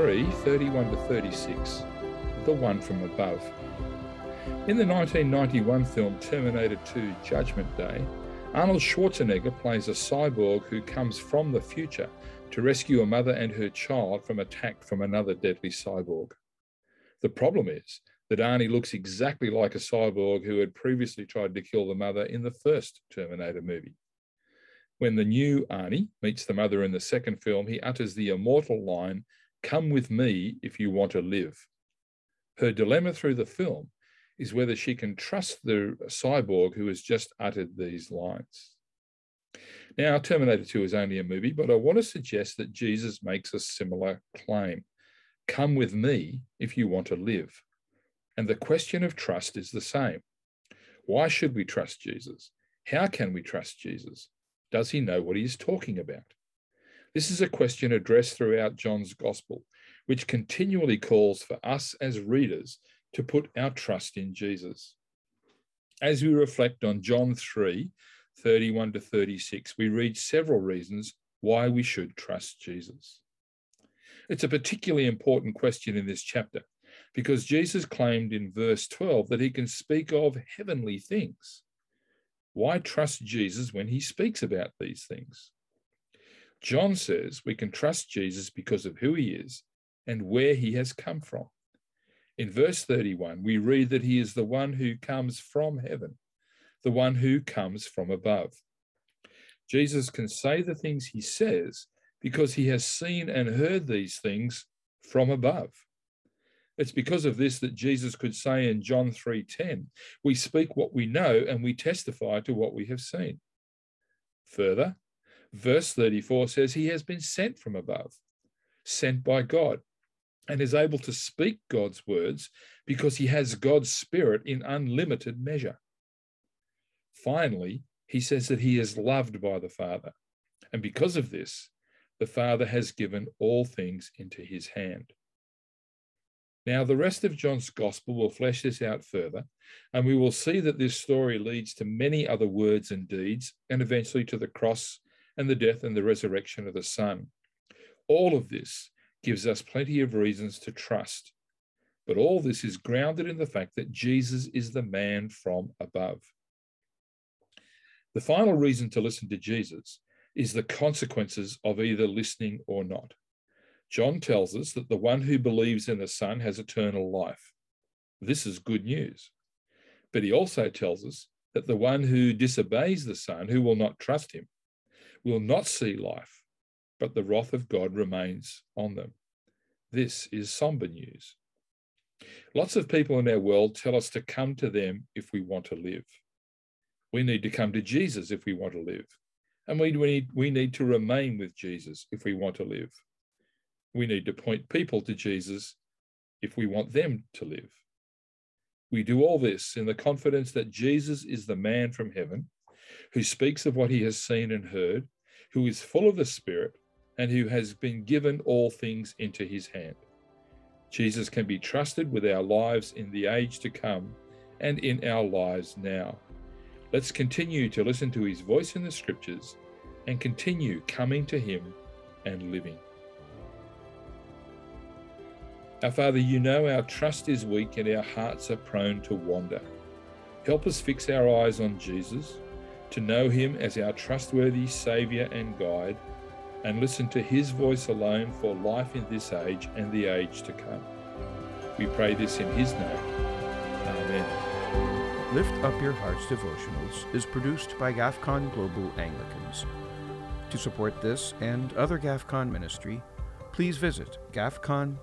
3 31 to 36, The One from Above. In the 1991 film Terminator 2 Judgment Day, Arnold Schwarzenegger plays a cyborg who comes from the future to rescue a mother and her child from attack from another deadly cyborg. The problem is that Arnie looks exactly like a cyborg who had previously tried to kill the mother in the first Terminator movie. When the new Arnie meets the mother in the second film, he utters the immortal line, Come with me if you want to live. Her dilemma through the film is whether she can trust the cyborg who has just uttered these lines. Now, Terminator 2 is only a movie, but I want to suggest that Jesus makes a similar claim Come with me if you want to live. And the question of trust is the same. Why should we trust Jesus? How can we trust Jesus? Does he know what he is talking about? This is a question addressed throughout John's Gospel, which continually calls for us as readers to put our trust in Jesus. As we reflect on John 3 31 to 36, we read several reasons why we should trust Jesus. It's a particularly important question in this chapter because Jesus claimed in verse 12 that he can speak of heavenly things. Why trust Jesus when he speaks about these things? John says we can trust Jesus because of who he is and where he has come from. In verse 31, we read that he is the one who comes from heaven, the one who comes from above. Jesus can say the things he says because he has seen and heard these things from above. It's because of this that Jesus could say in John 3:10, "We speak what we know and we testify to what we have seen." Further, verse 34 says he has been sent from above, sent by God, and is able to speak God's words because he has God's spirit in unlimited measure. Finally, he says that he is loved by the Father, and because of this, the Father has given all things into his hand. Now, the rest of John's gospel will flesh this out further, and we will see that this story leads to many other words and deeds, and eventually to the cross and the death and the resurrection of the Son. All of this gives us plenty of reasons to trust. But all this is grounded in the fact that Jesus is the man from above. The final reason to listen to Jesus is the consequences of either listening or not. John tells us that the one who believes in the Son has eternal life. This is good news. But he also tells us that the one who disobeys the Son, who will not trust him, will not see life, but the wrath of God remains on them. This is somber news. Lots of people in our world tell us to come to them if we want to live. We need to come to Jesus if we want to live. And we, need, we need to remain with Jesus if we want to live. We need to point people to Jesus if we want them to live. We do all this in the confidence that Jesus is the man from heaven who speaks of what he has seen and heard, who is full of the Spirit, and who has been given all things into his hand. Jesus can be trusted with our lives in the age to come and in our lives now. Let's continue to listen to his voice in the scriptures and continue coming to him and living. Our Father, you know our trust is weak and our hearts are prone to wander. Help us fix our eyes on Jesus, to know him as our trustworthy Saviour and guide, and listen to his voice alone for life in this age and the age to come. We pray this in his name. Amen. Lift Up Your Hearts devotionals is produced by GAFCON Global Anglicans. To support this and other GAFCON ministry, please visit gafcon.org.